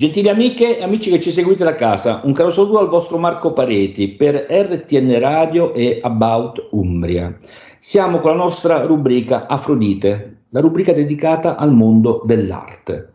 Gentili amiche e amici che ci seguite da casa, un caro saluto al vostro Marco Pareti per RTN Radio e About Umbria. Siamo con la nostra rubrica Afrodite, la rubrica dedicata al mondo dell'arte.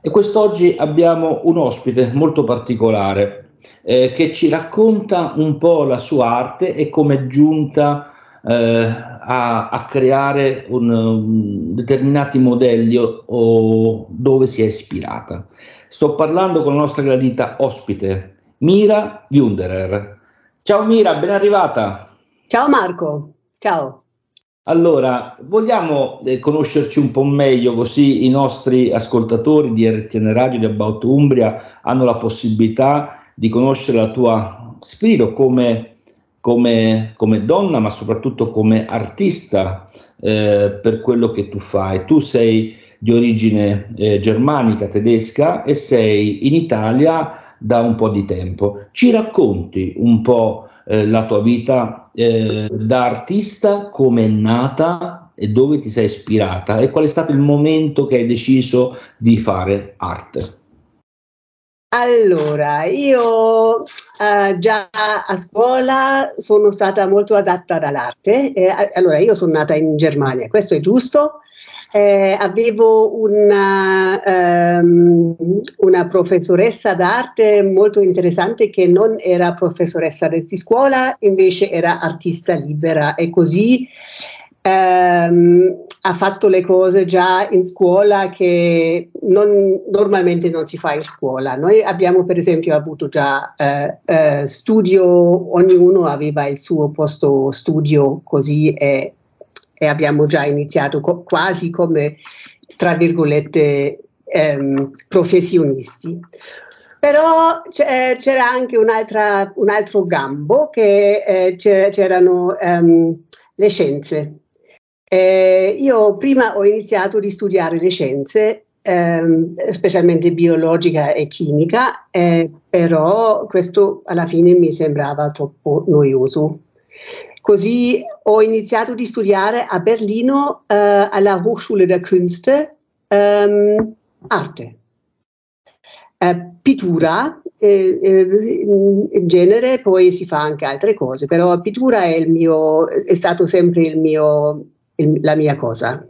E quest'oggi abbiamo un ospite molto particolare eh, che ci racconta un po' la sua arte e come è giunta eh, a, a, creare un, um, determinati modelli o, o dove si è ispirata. Sto parlando con la nostra gradita ospite, Mira Junderer. Ciao Mira, ben arrivata. Ciao Marco, ciao. Allora, vogliamo eh, conoscerci un po' meglio così i nostri ascoltatori di RTN Radio di About Umbria hanno la possibilità di conoscere la tua spirito come, come, come donna, ma soprattutto come artista eh, per quello che tu fai. Tu sei di origine eh, germanica, tedesca e sei in Italia da un po' di tempo. Ci racconti un po' eh, la tua vita eh, da artista, come è nata e dove ti sei ispirata e qual è stato il momento che hai deciso di fare arte? Allora, io eh, già a scuola sono stata molto adatta all'arte. Eh, allora, io sono nata in Germania, questo è giusto, eh, avevo una, um, una, professoressa d'arte molto interessante che non era professoressa di scuola, invece era artista libera e così um, ha fatto le cose già in scuola che non, normalmente non si fa in scuola. Noi abbiamo per esempio avuto già uh, uh, studio, ognuno aveva il suo posto studio così e e abbiamo già iniziato co- quasi come, tra virgolette, ehm, professionisti. Però c'era anche un altro gambo che eh, c'erano ehm, le scienze. Eh, io prima ho iniziato a studiare le scienze, ehm, specialmente biologica e chimica, eh, però questo alla fine mi sembrava troppo noioso. Così ho iniziato a studiare a Berlino eh, alla Hochschule der Künste ehm, arte, eh, pittura eh, in genere, poi si fa anche altre cose, però pittura è, mio, è stato sempre il mio, il, la mia cosa.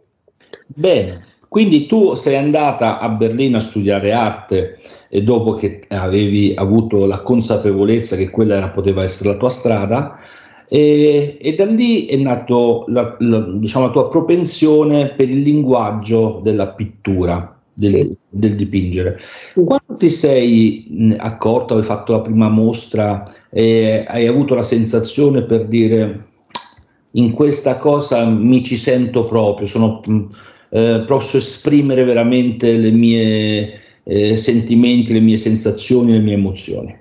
Bene, quindi tu sei andata a Berlino a studiare arte e dopo che avevi avuto la consapevolezza che quella era, poteva essere la tua strada, e, e da lì è nato la, la, diciamo, la, tua propensione per il linguaggio della pittura, del, sì. del dipingere. Quando ti sei accorto, hai fatto la prima mostra e hai avuto la sensazione per dire in questa cosa mi ci sento proprio, sono, eh, posso esprimere veramente i miei eh, sentimenti, le mie sensazioni, le mie emozioni?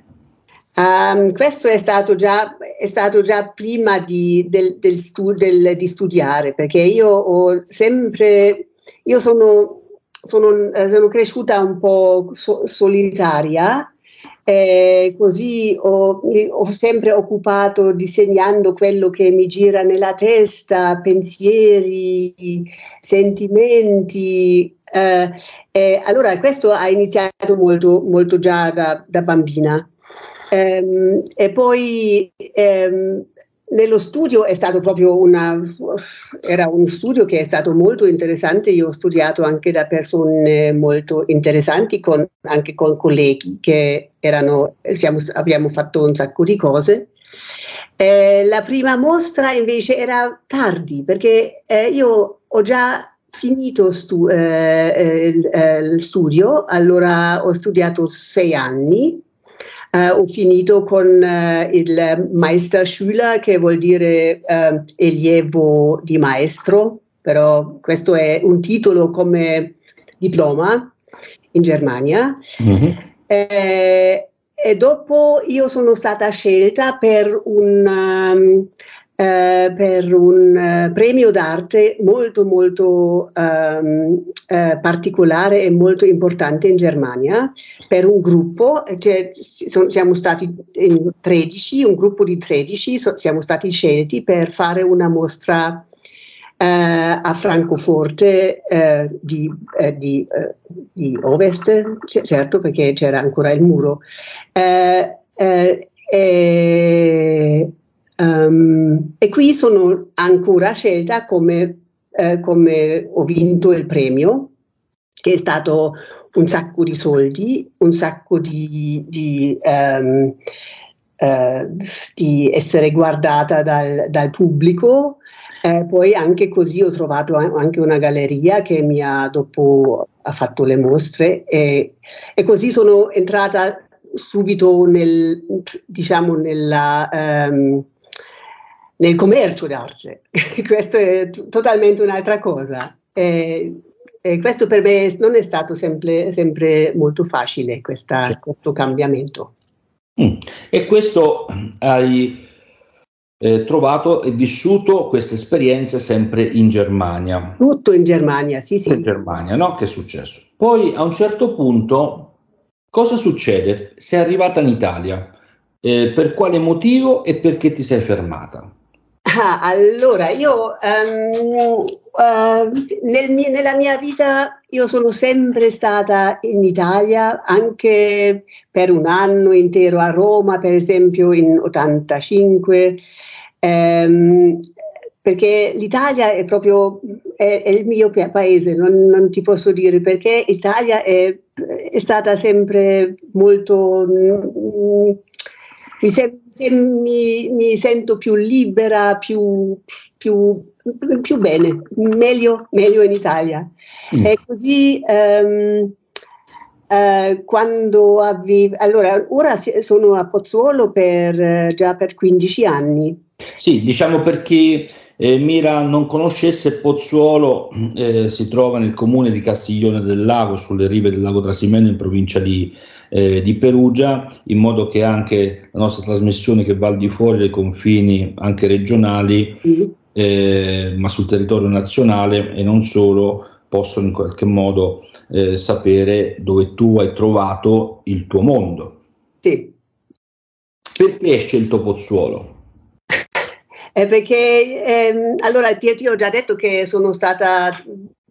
Um, questo è stato già, è stato già prima di, del, del stu, del, di, studiare, perché io ho sempre, io sono, sono, eh, sono cresciuta un po' so, solitaria, eh, così ho, ho, sempre occupato disegnando quello che mi gira nella testa, pensieri, sentimenti. Eh, eh, allora questo ha iniziato molto, molto già da, da bambina. Ehm, e poi ehm, nello studio è stato proprio una, era un studio che è stato molto interessante, io ho studiato anche da persone molto interessanti, con, anche con colleghi che erano, siamo, abbiamo fatto un sacco di cose. Eh, la prima mostra invece era tardi perché eh, io ho già finito stu- eh, eh il, eh, il studio, allora ho studiato sei anni Uh, ho finito con uh, il Meisterschüler, che vuol dire uh, allievo di maestro, però questo è un titolo come diploma in Germania. Mm-hmm. Eh, e dopo io sono stata scelta per un um, eh, per un uh, premio d'arte molto molto um, uh, particolare e molto importante in Germania per un gruppo, cioè, siamo stati in 13, un gruppo di 13, so, siamo stati scelti per fare una mostra a Francoforte eh, di, eh, di, eh, di, ovest, certo perché c'era ancora il muro. E, um, e, qui sono ancora scelta come, come ho vinto il premio che è stato un sacco di soldi, un sacco di, di, um, uh, di essere guardata dal, dal pubblico. Eh, poi anche così ho trovato anche una galleria che mi ha dopo ha fatto le mostre e, e così sono entrata subito nel, diciamo, nella, um, nel commercio d'arte. Questo è t- totalmente un'altra cosa. E, e questo per me non è stato sempre, sempre molto facile, questa, questo cambiamento. Mm. E questo hai eh, trovato e vissuto queste esperienze sempre in Germania. Tutto in Germania, sì, sì. In Germania, no? Che è successo? Poi a un certo punto, cosa succede? Sei arrivata in Italia. Eh, per quale motivo e perché ti sei fermata? Ah, allora, io um, uh, nel mio, nella mia vita io sono sempre stata in Italia, anche per un anno intero a Roma, per esempio in 85, um, perché l'Italia è proprio è, è il mio paese, non, non, ti posso dire perché l'Italia è, è stata sempre molto... Mm, mi, se, se mi, mi, sento più libera, più, più, più bene, meglio, meglio, in Italia. Mm. E così um, uh, quando avevo... Allora, ora sono a Pozzuolo per, uh, già per 15 anni. Sì, diciamo per chi eh, Mira non conoscesse Pozzuolo, eh, si trova nel comune di Castiglione del Lago, sulle rive del lago Trasimeno in provincia di eh, di Perugia, in modo che anche la nostra trasmissione che va al di fuori dei confini anche regionali, mm. eh, ma sul territorio nazionale e non solo, possono in qualche modo eh, sapere dove tu hai trovato il tuo mondo. Sì. Perché hai scelto Pozzuolo? Eh, perché ehm, allora ti, ti, ho già detto che sono stata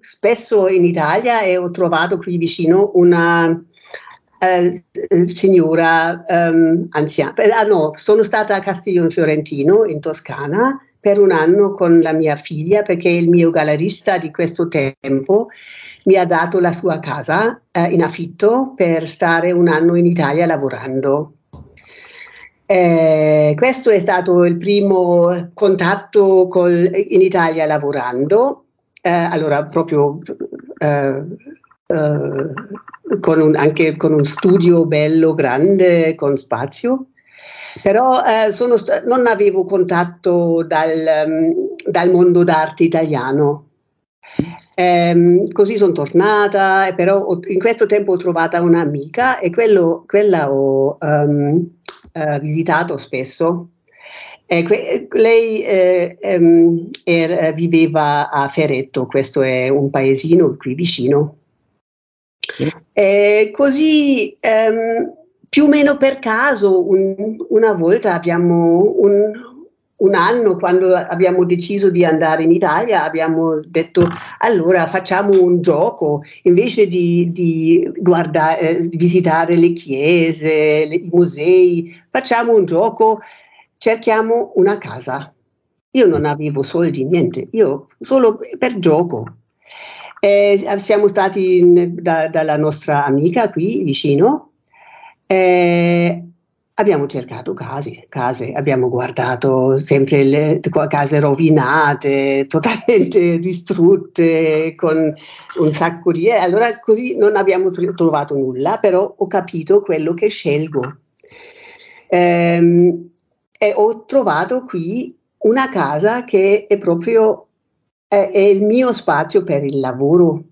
spesso in Italia e ho trovato qui vicino una, eh, signora um, anziana. Ah, no, sono stata a Castiglione Fiorentino in Toscana per un anno con la mia figlia perché il mio gallerista di questo tempo mi ha dato la sua casa eh, in affitto per stare un anno in Italia lavorando. Eh, questo è stato il primo contatto col, in Italia lavorando, eh, allora proprio eh, eh, con un, anche con un studio bello, grande, con spazio. Però eh, st- non avevo contatto dal, um, dal mondo d'arte italiano. Eh, così sono tornata, però ho, in questo tempo ho trovato un'amica e quello, quella ho um, uh, visitato spesso. Que- lei eh, um, er, viveva a Ferretto, questo è un paesino qui vicino. Eh, così ehm, più o meno per caso un, una volta abbiamo un, un, anno quando abbiamo deciso di andare in Italia abbiamo detto allora facciamo un gioco invece di, di guardare, eh, visitare le chiese, le, i musei, facciamo un gioco, cerchiamo una casa. Io non avevo soldi, niente, io solo per gioco. Eh, siamo stati in, da, dalla nostra amica qui vicino, eh, abbiamo cercato case, case, abbiamo guardato sempre le case rovinate, totalmente distrutte, con un sacco di... allora così non abbiamo trovato nulla, però ho capito quello che scelgo. Eh, e ho trovato qui una casa che è proprio è, è il mio spazio per il lavoro.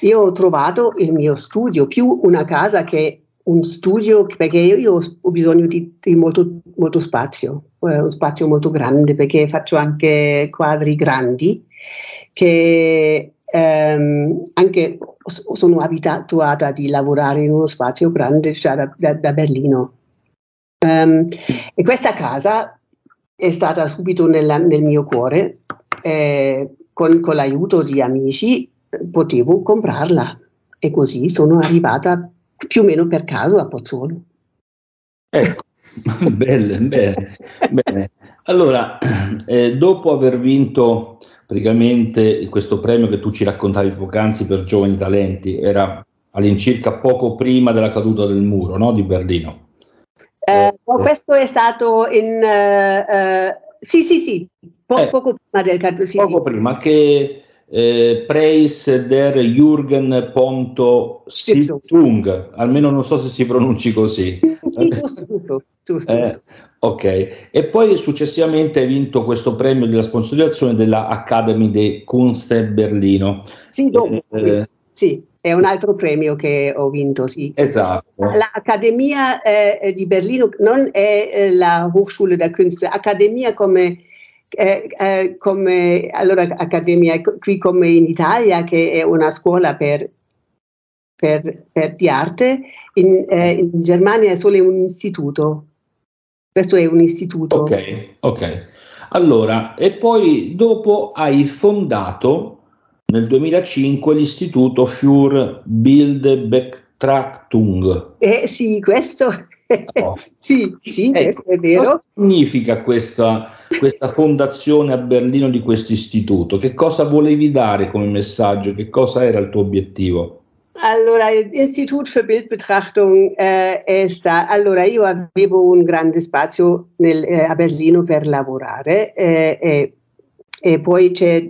Io ho trovato il mio studio, più una casa che un studio, perché io ho bisogno di, di molto, molto, spazio, eh, un spazio molto grande, perché faccio anche quadri grandi, che ehm, anche sono abituata di lavorare in uno spazio grande, cioè da, da, da Berlino. Um, e questa casa è stata subito nella, nel mio cuore. Eh, con, con l'aiuto di amici potevo comprarla e così sono arrivata più o meno per caso a Pozzuolo. Ecco, bene, bene, bene. Allora, eh, dopo aver vinto praticamente questo premio che tu ci raccontavi poc'anzi per giovani talenti, era all'incirca poco prima della caduta del muro no, di Berlino. Eh, questo è stato in... Uh, uh, sì, sì, sì, po- eh, poco prima del caduto. Sì, poco sì. prima che eh, Preis der Jürgen Ponto Stiftung, almeno non so se si pronunci così. Sì, giusto, giusto, giusto. Eh, ok, e poi successivamente hai vinto questo premio della sponsorizzazione della Academy di Kunst Berlino. Sì, dopo, eh, sì, è un altro premio che ho vinto, sì. Esatto. L'Accademia eh, di Berlino non è eh, la Hochschule der Künste, Accademia come eh, eh, come allora accademia qui come in Italia che è una scuola per, per, per di arte, in, eh, in, Germania è solo un istituto. Questo è un istituto. Ok, ok. Allora, e poi dopo hai fondato nel 2005 l'istituto für Bildbetrachtung. Eh sì, questo Oh. sì, sì ecco, questo è vero. Cosa significa questa, questa fondazione a Berlino di questo istituto? Che cosa volevi dare come messaggio? Che cosa era il tuo obiettivo? Allora, l'Istituto für Bildbetrachtung eh, è sta, allora io avevo un grande spazio nel, eh, a Berlino per lavorare eh, e poi c'è,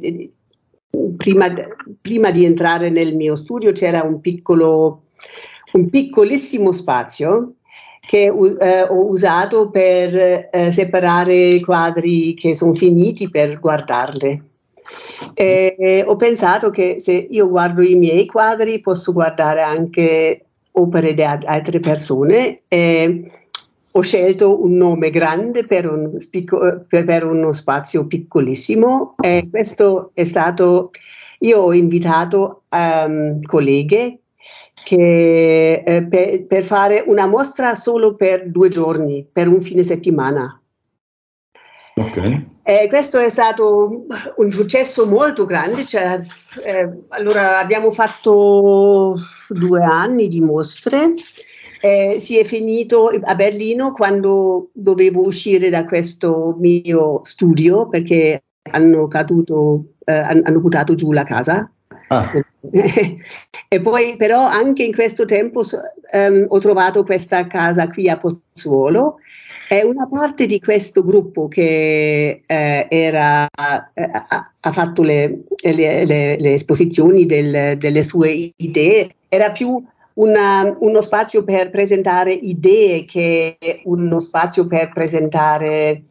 prima, prima, di entrare nel mio studio c'era un piccolo, un piccolissimo spazio che eh, ho usato per eh, separare quadri che sono finiti per guardarle. E ho pensato che se io guardo i miei quadri posso guardare anche opere di altre persone. E ho scelto un nome grande per, un spicco, per uno spazio piccolissimo e questo è stato, io ho invitato um, colleghe che, eh, per, per, fare una mostra solo per due giorni, per un fine settimana. Okay. Eh, questo è stato un successo molto grande, cioè, eh, allora abbiamo fatto due anni di mostre, eh, si è finito a Berlino quando dovevo uscire da questo mio studio perché hanno caduto, eh, hanno buttato giù la casa Ah. e poi però anche in questo tempo um, ho trovato questa casa qui a Pozzuolo è una parte di questo gruppo che eh, era, eh, ha fatto le, le, le, le esposizioni del, delle sue idee, era più una, uno spazio per presentare idee che uno spazio per presentare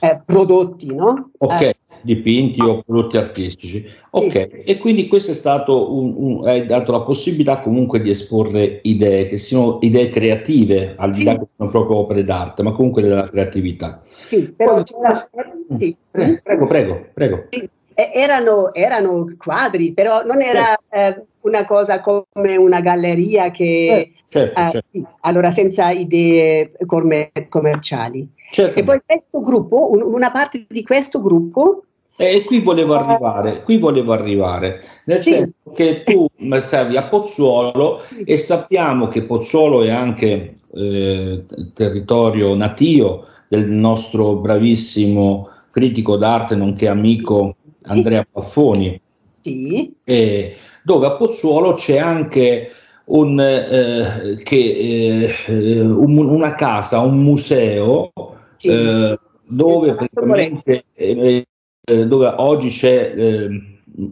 eh, prodotti, no? Ok. Eh, dipinti o prodotti artistici. Ok, sì. e quindi questo è stato un, un, hai dato la possibilità comunque di esporre idee che siano idee creative, al di là che sono proprio opere d'arte, ma comunque della creatività. Sì, però c'era, sì. Prego, prego, prego. Erano, erano, quadri, però non era eh, una cosa come una galleria che certo, certo, eh, certo. allora senza idee commerciali. Certo. E poi questo gruppo, una parte di questo gruppo e qui volevo arrivare, qui volevo arrivare, nel sì. senso che tu stavi a Pozzuolo e sappiamo che Pozzuolo è anche eh, territorio natio del nostro bravissimo critico d'arte nonché amico Andrea Paffoni, sì. eh, dove a Pozzuolo c'è anche un, eh, che, eh, un, una casa, un museo sì. Eh, dove praticamente eh, eh, dove oggi c'è eh,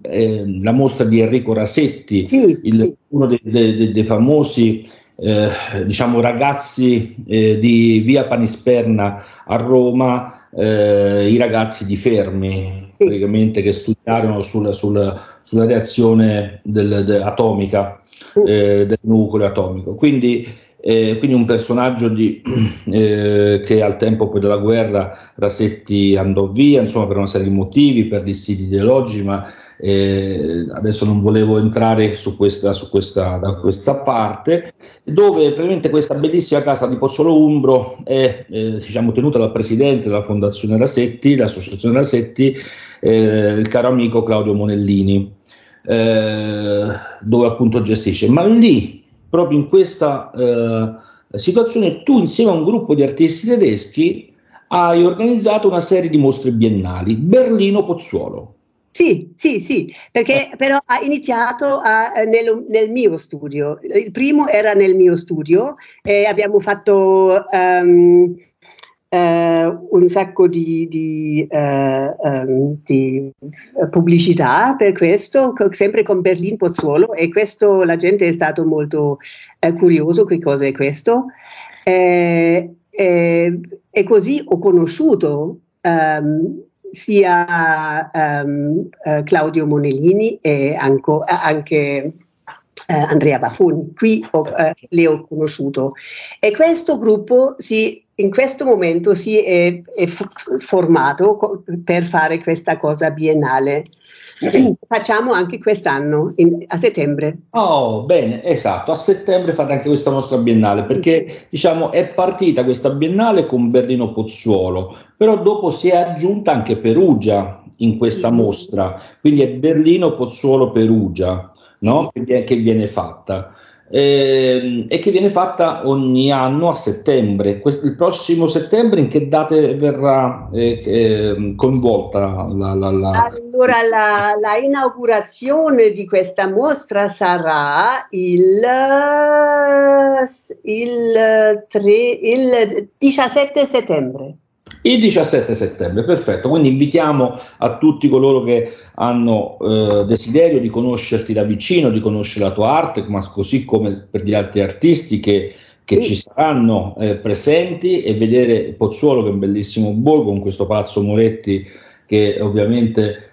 eh, la mostra di Enrico Rasetti, sì, il, sì. uno dei, dei, dei famosi eh, diciamo ragazzi eh, di via Panisperna a Roma, i ragazzi di Fermi, praticamente che studiarono sul, sul, sulla reazione del, de, atomica del nucleo atomico. Quindi eh, quindi un personaggio di, eh, che al tempo poi della guerra Rasetti andò via, insomma per una serie di motivi, per dissidi ideologici, ma eh, adesso non volevo entrare su questa, su questa, da questa parte, dove praticamente questa bellissima casa di Pozzolo Umbro è eh, diciamo, tenuta dal presidente della Fondazione Rasetti, l'associazione Rasetti, eh, il caro amico Claudio Monellini, eh, dove appunto gestisce. Ma lì, proprio in questa eh, situazione, tu insieme a un gruppo di artisti tedeschi hai organizzato una serie di mostre biennali, Berlino Pozzuolo. Sì, sì, sì, perché però ha iniziato a, nel, nel, mio studio. Il primo era nel mio studio e abbiamo fatto um, uh, un sacco di, di, uh, um, di, pubblicità per questo, sempre con Berlin Pozzuolo e questo la gente è stato molto uh, curioso che cosa è questo. Eh, eh, e così ho conosciuto um, sia um, Claudio Monellini e anco, anche Andrea Baffoni. Qui ho, le ho conosciuto. E questo gruppo si, in questo momento si è, è formato per fare questa cosa biennale. Facciamo anche quest'anno, in, a settembre. Oh, bene, esatto, a settembre fate anche questa nostra biennale, perché diciamo è partita questa biennale con Berlino Pozzuolo, però dopo si è aggiunta anche Perugia in questa sì. mostra, quindi è Berlino Pozzuolo Perugia no? sì. che, viene fatta eh, e che viene fatta ogni anno a settembre. Questo, il prossimo settembre in che date verrà eh, eh, coinvolta la, la, la... Allora la, inaugurazione di questa mostra sarà il, il, 3, il 17 settembre. Il 17 settembre, perfetto. Quindi invitiamo a tutti coloro che hanno eh, desiderio di conoscerti da vicino, di conoscere la tua arte, ma così come per gli altri artisti che, che ci saranno eh, presenti e vedere Pozzuolo, che è un bellissimo borgo, con questo palazzo Moretti che ovviamente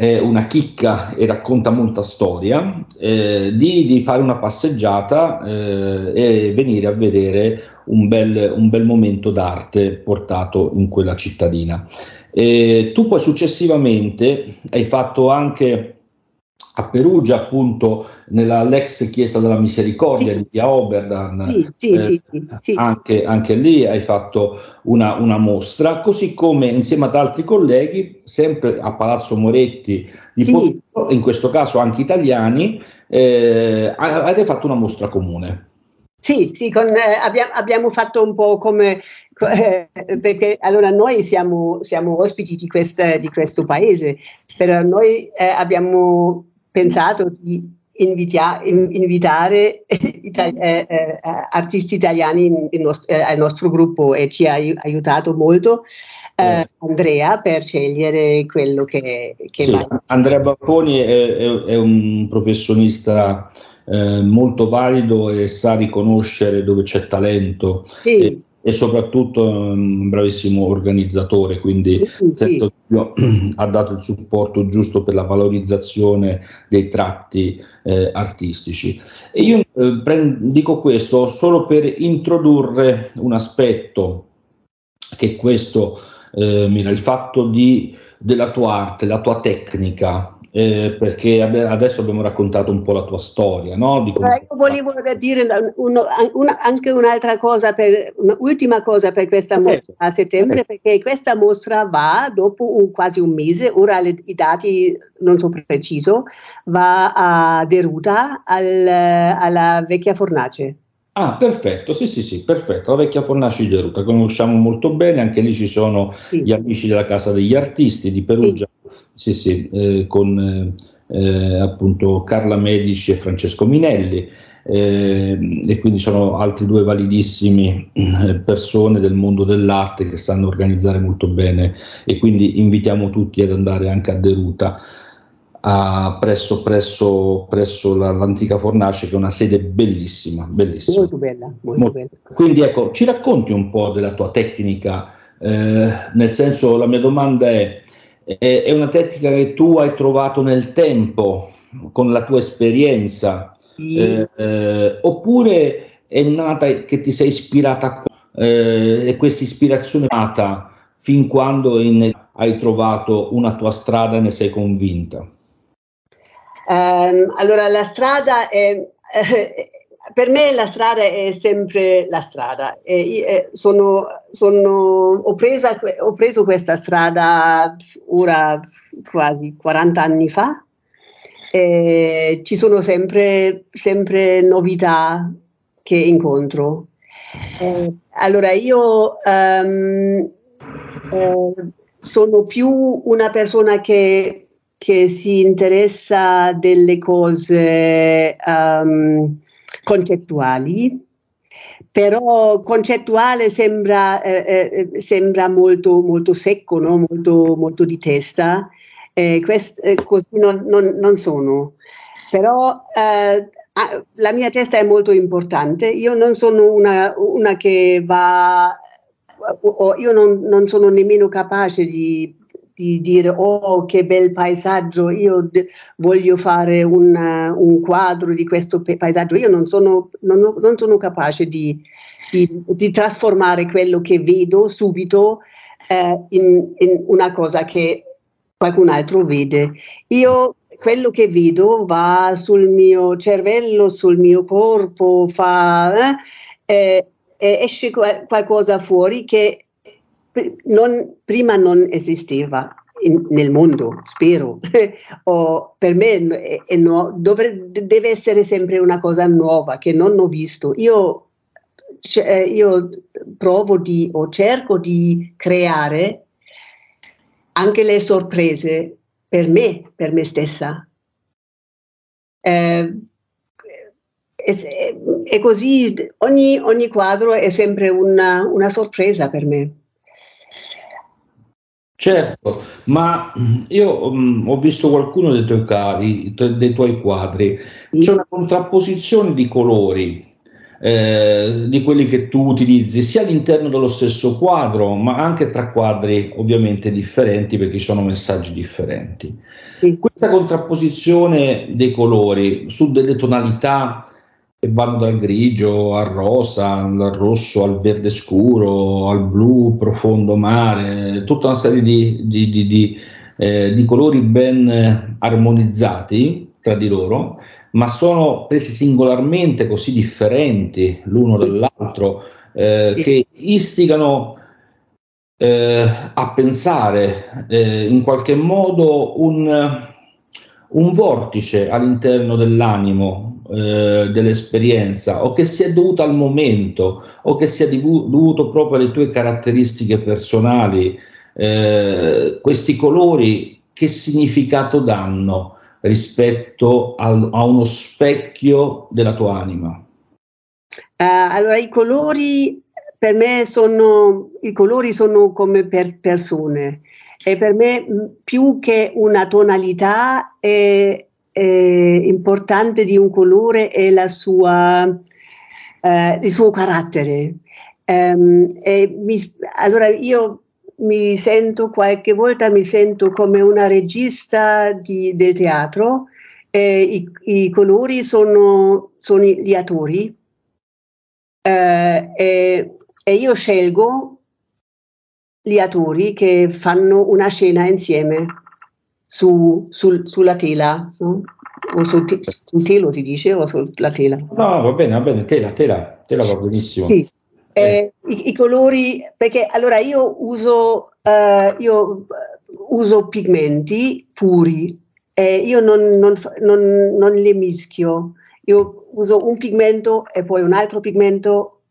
è una chicca e racconta molta storia, eh, di, di, fare una passeggiata eh, e venire a vedere un bel, un bel, momento d'arte portato in quella cittadina. E tu poi successivamente hai fatto anche a Perugia, appunto nell'ex chiesa della misericordia sì. di Via Oberdan, sì, sì, eh, anche, anche, lì hai fatto una, una, mostra, così come insieme ad altri colleghi, sempre a Palazzo Moretti di Pozzo, in questo caso anche italiani, eh, avete fatto una mostra comune. Sì, sì con, eh, abbiamo, abbiamo, fatto un po' come, eh, perché allora noi siamo, siamo ospiti di, questa, di, questo paese, però noi eh, abbiamo pensato di invitia, invitare itali- eh, eh, artisti italiani in, in nost- eh, al nostro gruppo e ci ha aiutato molto eh, Andrea per scegliere quello che, che sì. Andrea Baffoni è, è, è un professionista eh, molto valido e sa riconoscere dove c'è talento. Sì. E, soprattutto un bravissimo organizzatore, quindi sì, sì. ha dato il supporto giusto per la valorizzazione dei tratti eh, artistici. E io eh, prend- dico questo solo per introdurre un aspetto che questo eh, mira il fatto di, della tua arte, la tua tecnica, eh, perché adesso abbiamo raccontato un po' la tua storia, no? Di come io volevo dire uno, una, anche un'altra cosa, per, un'ultima cosa per questa okay. mostra a settembre, perché questa mostra va dopo un, quasi un mese, ora le, i dati non sono preciso, va a Deruta al, alla vecchia fornace. Ah, perfetto, sì, sì, sì, perfetto. La vecchia Fornace di Deruta, conosciamo molto bene, anche lì ci sono sì. gli amici della Casa degli Artisti di Perugia, sì, sì, sì eh, con eh, appunto Carla Medici e Francesco Minelli, eh, e quindi sono altri due validissimi eh, persone del mondo dell'arte che sanno organizzare molto bene e quindi invitiamo tutti ad andare anche a Deruta a, presso, presso, presso la, l'antica fornace che è una sede bellissima, bellissima. Molto bella, molto molto. bella. Quindi ecco, ci racconti un po' della tua tecnica, eh, nel senso la mia domanda è, è, è, una tecnica che tu hai trovato nel tempo, con la tua esperienza, sì. eh, eh, oppure è nata che ti sei ispirata eh, e questa ispirazione è nata fin quando in, hai trovato una tua strada e ne sei convinta? Um, allora, la strada è, eh, per me la strada è sempre la strada. Eh, sono, sono, ho, presa, ho, preso questa strada ora quasi 40 anni fa. Eh, ci sono sempre, sempre novità che incontro. Eh, allora io um, sono più una persona che, che, si interessa delle cose um, concettuali, però concettuale sembra, eh, eh, sembra molto, molto secco, no? molto, molto di testa, eh, quest, eh, così non, non, non, sono. Però eh, la mia testa è molto importante, io non sono una, una che va, io non, non sono nemmeno capace di di dire oh che bel paesaggio, io de- voglio fare un, uh, un, quadro di questo paesaggio, io non sono, non, non sono capace di, di, di, trasformare quello che vedo subito uh, in, in, una cosa che qualcun altro vede. Io quello che vedo va sul mio cervello, sul mio corpo, fa, eh, eh, esce qualcosa fuori che non, prima non esisteva in, nel mondo, spero. o per me è, è no, dovre, deve essere sempre una cosa nuova che non ho visto. Io, cioè, io provo di o cerco di creare anche le sorprese per me, per me stessa. Eh, è, è, così, ogni, ogni, quadro è sempre una, una sorpresa per me. Certo, ma io um, ho visto qualcuno dei tuoi, cavi, dei tuoi quadri, c'è una contrapposizione di colori, eh, di quelli che tu utilizzi sia all'interno dello stesso quadro, ma anche tra quadri ovviamente differenti perché sono messaggi differenti. Questa contrapposizione dei colori su delle tonalità che vanno dal grigio al rosa, al rosso, al verde scuro, al blu profondo mare, tutta una serie di, di, di, di, eh, di colori ben armonizzati tra di loro, ma sono presi singolarmente così differenti l'uno dall'altro eh, sì. che istigano eh, a pensare eh, in qualche modo un, un vortice all'interno dell'animo eh, dell'esperienza o che sia dovuta al momento o che sia dovuto proprio alle tue caratteristiche personali, eh, questi colori che significato danno rispetto al, a uno specchio della tua anima? Uh, allora i colori per me sono, i colori sono come per persone e per me più che una tonalità è, eh, importante di un colore è sua, eh, il suo carattere. Um, mi, allora io mi sento qualche volta mi sento come una regista di, del teatro, eh, i, i, colori sono, sono gli attori eh, e, e io scelgo gli attori che fanno una scena insieme su, sul, sulla tela, no? o sul, te, sul, telo si dice o sulla tela? No, va bene, va bene, tela, tela, tela va benissimo. Sì. Eh, i, i, colori, perché allora io uso, uh, io uso pigmenti puri, eh, io non, non, non, non li mischio, io uso un pigmento e poi un altro pigmento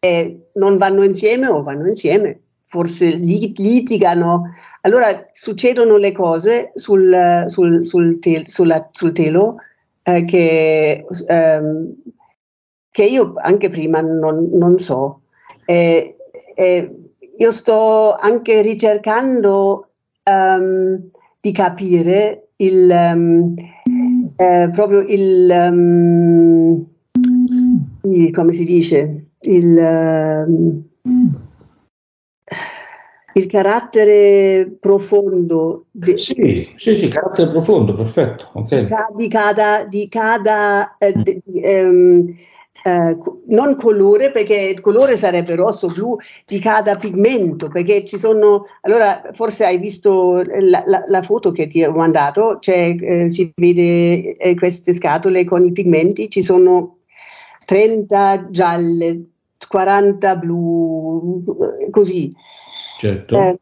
e non vanno insieme o vanno insieme forse litigano, allora succedono le cose sul, sul, sul, te, sulla, sul telo eh, che, ehm, che, io anche prima non, non so. Eh, eh, io sto anche ricercando um, di capire il, um, proprio il, um, come si dice, il il carattere profondo. De, sì, sì, sì, carattere profondo, perfetto. Okay. Di cada, di cada eh, de, um, eh, non colore, perché il colore sarebbe rosso, blu di cada pigmento, perché ci sono, allora forse hai visto la, la, la foto che ti ho mandato, cioè, eh, si vede eh, queste scatole con i pigmenti, ci sono 30 gialle, 40 blu, così. Certo. Eh,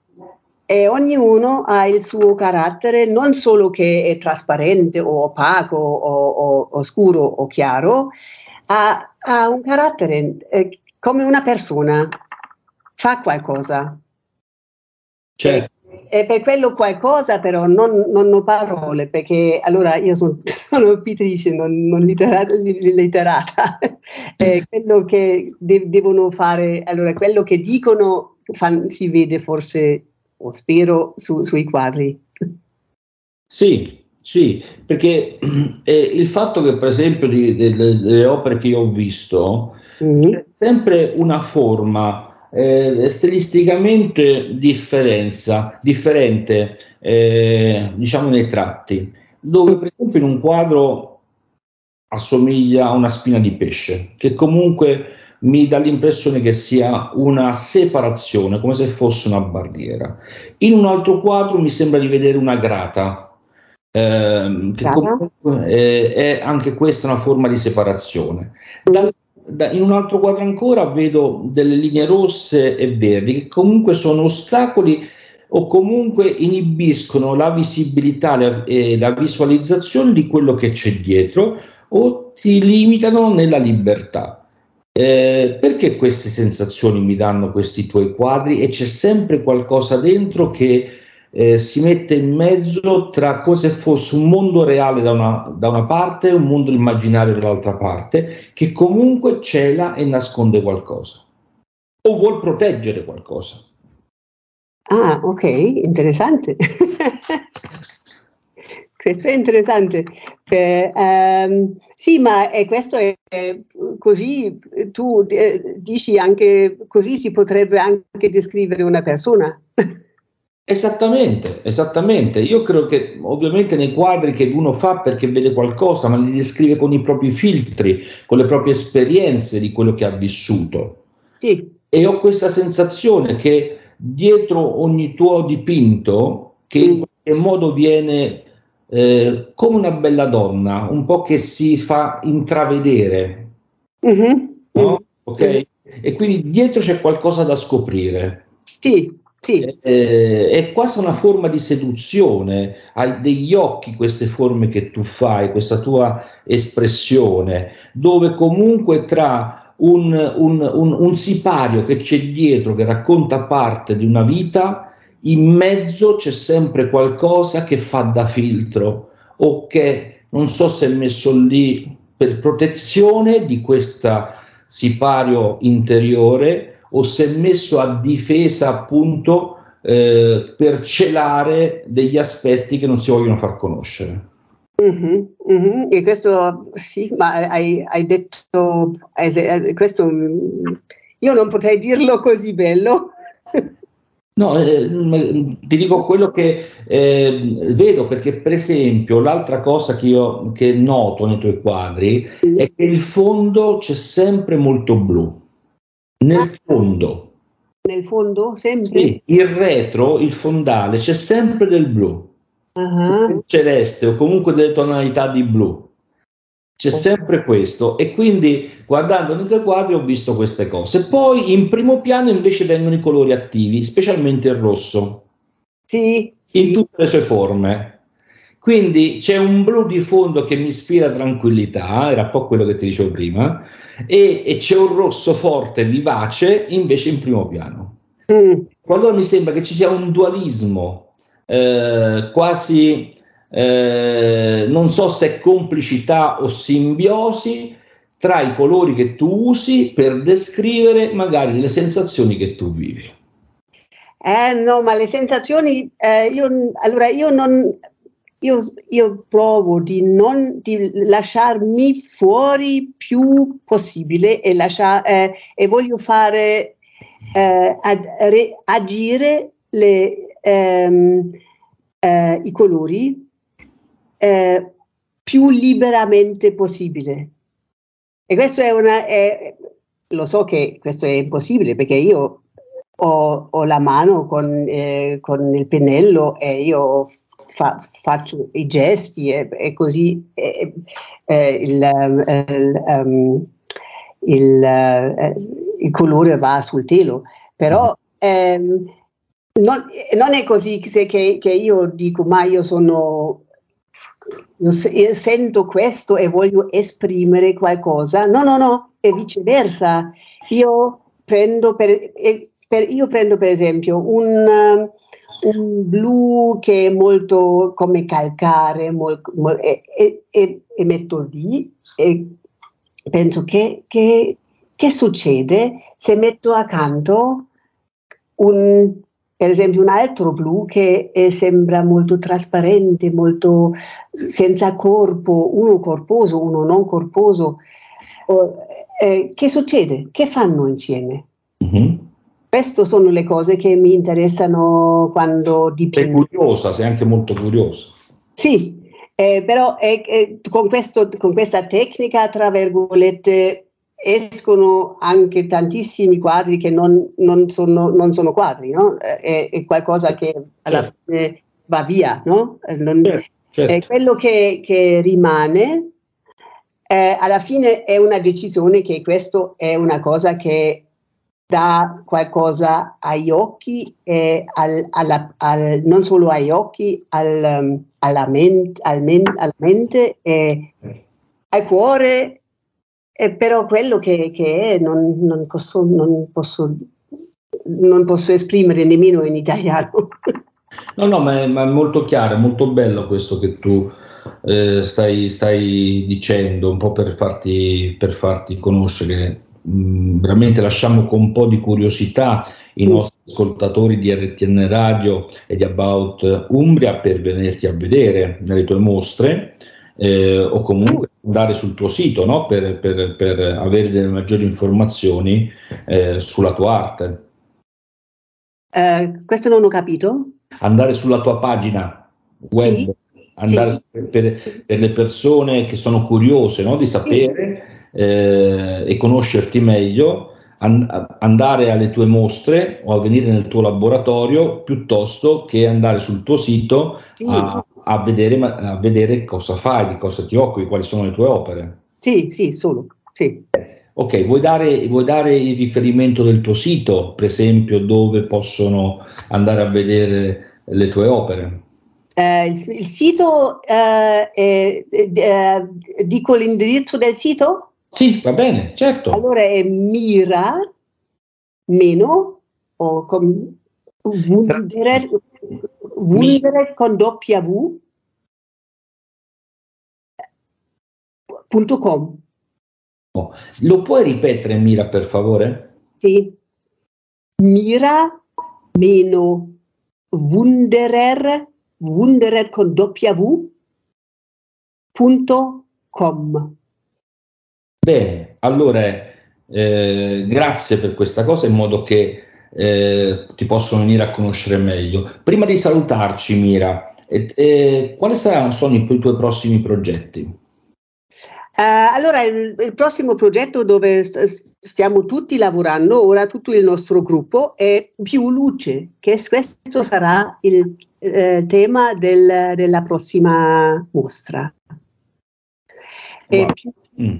e ognuno ha il suo carattere, non solo che è trasparente o opaco o, o, o scuro o chiaro, ha, ha un carattere eh, come una persona, fa qualcosa. Certo. E, e per quello qualcosa però non, non ho parole perché allora io son, sono pittrice, non, non literata, literata. eh, quello che de- devono fare, allora quello che dicono fan, si vede forse, o spero, su, sui quadri. Sì, sì, perché eh, il fatto che per esempio di, de, de, delle opere che io ho visto mm-hmm. c'è sempre una forma eh, stilisticamente differenza, differente, eh, diciamo nei tratti, dove per esempio in un quadro assomiglia a una spina di pesce, che comunque mi dà l'impressione che sia una separazione, come se fosse una barriera. In un altro quadro mi sembra di vedere una grata, Ehm, che comunque è, è, anche questa una forma di separazione. Da, da, in un altro quadro ancora vedo delle linee rosse e verdi che comunque sono ostacoli o comunque inibiscono la visibilità e la visualizzazione di quello che c'è dietro o ti limitano nella libertà. Eh, perché queste sensazioni mi danno questi tuoi quadri e c'è sempre qualcosa dentro che eh, si mette in mezzo tra come se fosse un mondo reale da una, da una parte e un mondo immaginario dall'altra parte, che comunque cela e nasconde qualcosa o vuol proteggere qualcosa. Ah, ok, interessante. questo è interessante. Eh, um, sì, ma è questo è, è così, tu eh, dici anche così si potrebbe anche descrivere una persona. Esattamente, esattamente. Io credo che ovviamente nei quadri che uno fa perché vede qualcosa, ma li descrive con i propri filtri, con le proprie esperienze di quello che ha vissuto. Sì. E ho questa sensazione che dietro ogni tuo dipinto, che in qualche modo viene eh, come una bella donna, un po' che si fa intravedere. Mm-hmm. No? Ok? E quindi dietro c'è qualcosa da scoprire. Sì, sì. Eh, è quasi una forma di seduzione, hai degli occhi queste forme che tu fai, questa tua espressione, dove comunque tra un, un, un, un sipario che c'è dietro, che racconta parte di una vita, in mezzo c'è sempre qualcosa che fa da filtro o che non so se è messo lì per protezione di questo sipario interiore o se è messo a difesa appunto eh, per celare degli aspetti che non si vogliono far conoscere. Mm-hmm, mm-hmm. E questo sì, ma hai, hai detto hai, questo io non potrei dirlo così bello. No, eh, ti dico quello che eh, vedo perché, per esempio, l'altra cosa che io che noto nei tuoi quadri è che il fondo c'è sempre molto blu. Nel ah. fondo. Nel fondo? Sempre? Sì, il retro, il fondale, c'è sempre del blu. Uh-huh. Celeste o comunque delle tonalità di blu. C'è sempre questo e quindi guardando nei tuoi quadri ho visto queste cose. Poi in primo piano invece vengono i colori attivi, specialmente il rosso. Sì. In sì. tutte le sue forme. Quindi c'è un blu di fondo che mi ispira tranquillità, era un po' quello che ti dicevo prima, e, e c'è un rosso forte, vivace, invece in primo piano. Mm. Allora mi sembra che ci sia un dualismo eh, quasi, eh, non so se è complicità o simbiosi tra i colori che tu usi per descrivere magari le sensazioni che tu vivi. Eh no, ma le sensazioni, eh, io, allora io non, io, io provo di non di lasciarmi fuori più possibile e, lasciar, eh, e voglio fare eh, ad, re, agire le, ehm, eh, i colori eh, più liberamente possibile. E questo è una... È, lo so che questo è impossibile perché io ho, ho la mano con, eh, con, il pennello e io fa, faccio i gesti e, e così eh, eh, il, um, il, eh, il, colore va sul telo. Però ehm, non, non, è così che, che io dico ma io sono io sento questo e voglio esprimere qualcosa. No, no, no, è viceversa. Io prendo per, per, io prendo per esempio un, un, blu che è molto come calcare molto, molto, e, e, e, e, metto lì e penso che, che, che succede se metto accanto un, per esempio un altro blu che eh, sembra molto trasparente, molto senza corpo, uno corposo, uno non corposo. Oh, eh, che succede? Che fanno insieme? Mm-hmm. Queste sono le cose che mi interessano quando dipingo. Sei curiosa, sei anche molto curiosa. Sì, eh, però con, questo, con questa tecnica, tra virgolette, escono anche tantissimi quadri che non, non, sono, non sono, quadri, no? è, è, qualcosa che alla certo. fine va via, no? non, certo, certo. È quello che, che rimane, eh, alla fine è una decisione che questo è una cosa che dà qualcosa agli occhi e al, alla, al, non solo agli occhi, al, alla, ment, al men, alla mente e al cuore eh, però quello che, che è non, non, posso, non, posso, non posso esprimere nemmeno in italiano. No, no, ma è, ma è molto chiaro, è molto bello questo che tu eh, stai, stai, dicendo, un po' per farti, per farti conoscere. Mm, veramente lasciamo con un po' di curiosità i nostri ascoltatori di RTN Radio e di About Umbria per venirti a vedere nelle tue mostre eh, o comunque andare sul tuo sito no? per, per, per, avere delle maggiori informazioni eh, sulla tua arte. Eh, questo non ho capito. Andare sulla tua pagina web, sì, andare sì. Per, per, le persone che sono curiose no? di sapere sì. eh, e conoscerti meglio, an- andare alle tue mostre o a venire nel tuo laboratorio piuttosto che andare sul tuo sito a a vedere, a vedere cosa fai, di cosa ti occupi, quali sono le tue opere. Sì, sì, solo. Sì. Ok, vuoi dare, vuoi dare, il riferimento del tuo sito, per esempio, dove possono andare a vedere le tue opere? Eh, il, il, sito, eh, eh, dico l'indirizzo del sito? Sì, va bene, certo. Allora è mira meno o con Wunderer, Wunderer con W .com. Oh, lo puoi ripetere Mira per favore? Sì. Mira meno Wunderer, Wunderer con W punto com. Bene, allora eh, grazie per questa cosa in modo che eh, ti possono venire a conoscere meglio. Prima di salutarci, Mira, eh, eh, quali saranno i, i tuoi prossimi progetti? Uh, allora, il, il, prossimo progetto dove st- stiamo tutti lavorando, ora tutto il nostro gruppo, è Più Luce, che questo sarà il eh, tema del, della prossima mostra. Wow. Più, mm.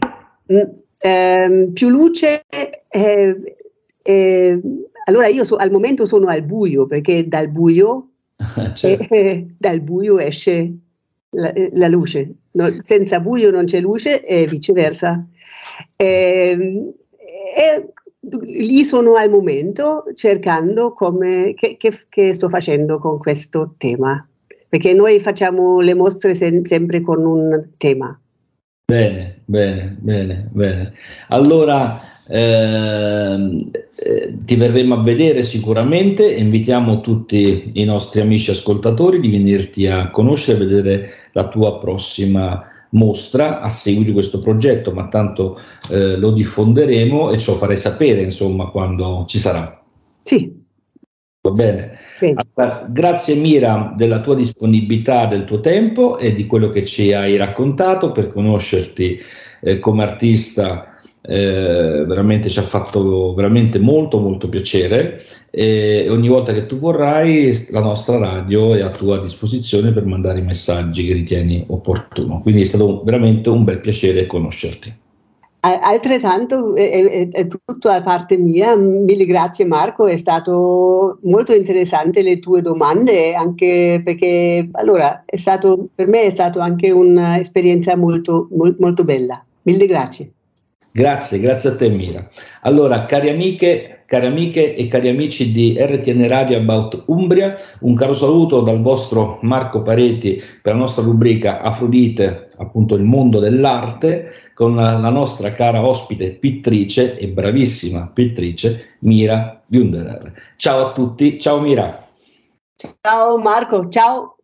Mm, ehm, più, luce, eh, eh, allora io so, al momento sono al buio, perché dal buio, certo. Eh, dal buio esce la, la luce, no, senza buio non c'è luce e viceversa. E, ehm, e, lì sono al momento cercando come, che, che, che, sto facendo con questo tema, perché noi facciamo le mostre sen, sempre con un tema. Bene, bene, bene, bene. Allora, eh, ti verremo a vedere sicuramente invitiamo tutti i nostri amici ascoltatori di venirti a conoscere e vedere la tua prossima mostra a seguito di questo progetto, ma tanto eh, lo diffonderemo e ce lo farei sapere insomma quando ci sarà. Sì. Va bene. Allora, grazie Mira della tua disponibilità, del tuo tempo e di quello che ci hai raccontato per conoscerti eh, come artista eh, veramente ci ha fatto veramente molto molto piacere e ogni volta che tu vorrai la nostra radio è a tua disposizione per mandare i messaggi che ritieni opportuno. Quindi è stato veramente un bel piacere conoscerti. Altrettanto è, è, è, tutto da parte mia, mille grazie Marco, è stato molto interessante le tue domande, anche perché allora è stato, per me è stata anche un'esperienza molto, molto, molto bella. Mille grazie. Grazie, grazie a te Mira. Allora, cari amiche, cari amiche e cari amici di RTN Radio About Umbria, un caro saluto dal vostro Marco Pareti per la nostra rubrica Afrodite, appunto il mondo dell'arte, con la, nostra cara ospite pittrice e bravissima pittrice Mira Gunderer. Ciao a tutti, ciao Mira. Ciao Marco, ciao.